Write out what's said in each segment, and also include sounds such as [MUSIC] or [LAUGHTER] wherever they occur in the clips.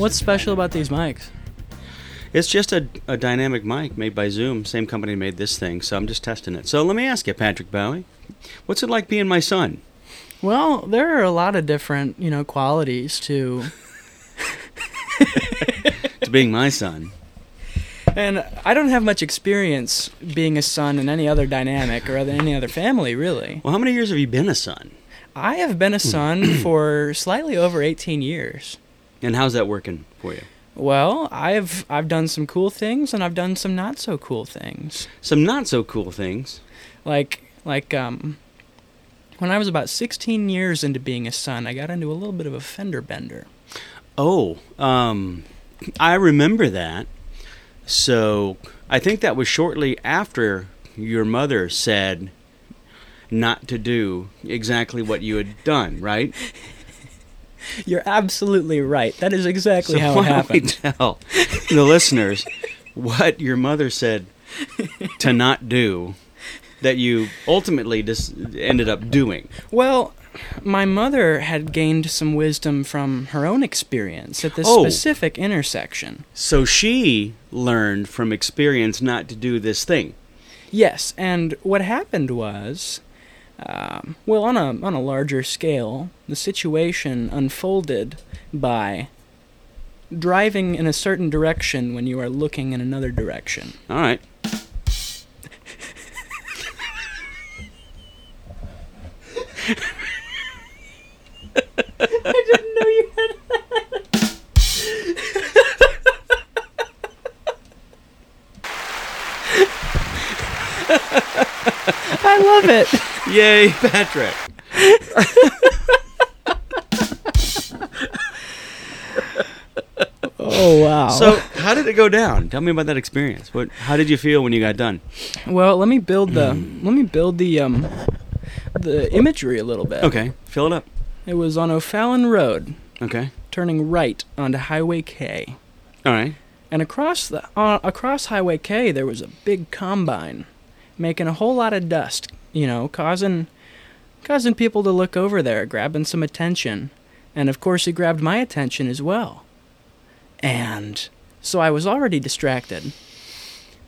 What's special about these mics? It's just a, a dynamic mic made by Zoom. Same company made this thing, so I'm just testing it. So let me ask you, Patrick Baue, what's it like being my son? Well, there are a lot of different, you know, qualities to [LAUGHS] to being my son. And I don't have much experience being a son in any other dynamic or other, any other family, really. Well, how many years have you been a son? I have been a son [CLEARS THROAT] for slightly over 18 years. And how's that working for you? Well, I've I've done some cool things and I've done some not so cool things. Some not so cool things. Like like um when I was about 16 years into being a son, I got into a little bit of a fender bender. Oh, um I remember that. So, I think that was shortly after your mother said not to do exactly what you had done, right? [LAUGHS] You're absolutely right. That is exactly so how why it happened. Don't we [LAUGHS] tell the listeners what your mother said to not do that you ultimately just ended up doing. Well, my mother had gained some wisdom from her own experience at this Oh. specific intersection. So she learned from experience not to do this thing. Yes, and what happened was, um, well, on a on a larger scale, the situation unfolded by driving in a certain direction when you are looking in another direction. All right. I didn't know you had [LAUGHS] I love it. Yay, Patrick. [LAUGHS] Oh wow. So, how did it go down? Tell me about that experience. What how did you feel when you got done? well, let me build the let me build the um the imagery a little bit. Okay, fill it up. It was on O'Fallon Road, Okay. turning right onto Highway K. All right. And across the uh, across Highway K there was a big combine making a whole lot of dust, you know, causing causing people to look over there, grabbing some attention. And of course he grabbed my attention as well. And so I was already distracted.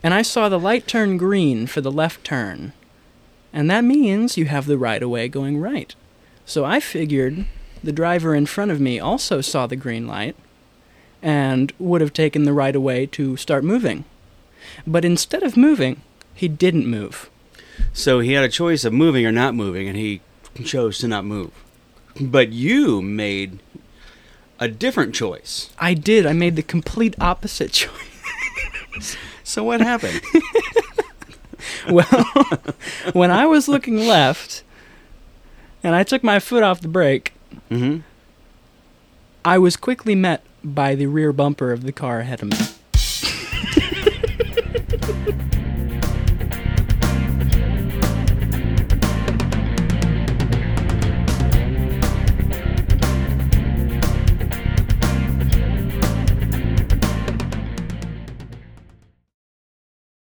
And I saw the light turn green for the left turn. And that means you have the right of way going right. So I figured the driver in front of me also saw the green light and would have taken the right of way to start moving. But instead of moving, he didn't move. So he had a choice of moving or not moving, and he chose to not move. But you made a different choice. I did. I made the complete opposite [LAUGHS] choice. So what happened? [LAUGHS] well, when I was looking left and I took my foot off the brake, mm-hmm. I was quickly met by the rear bumper of the car ahead of me.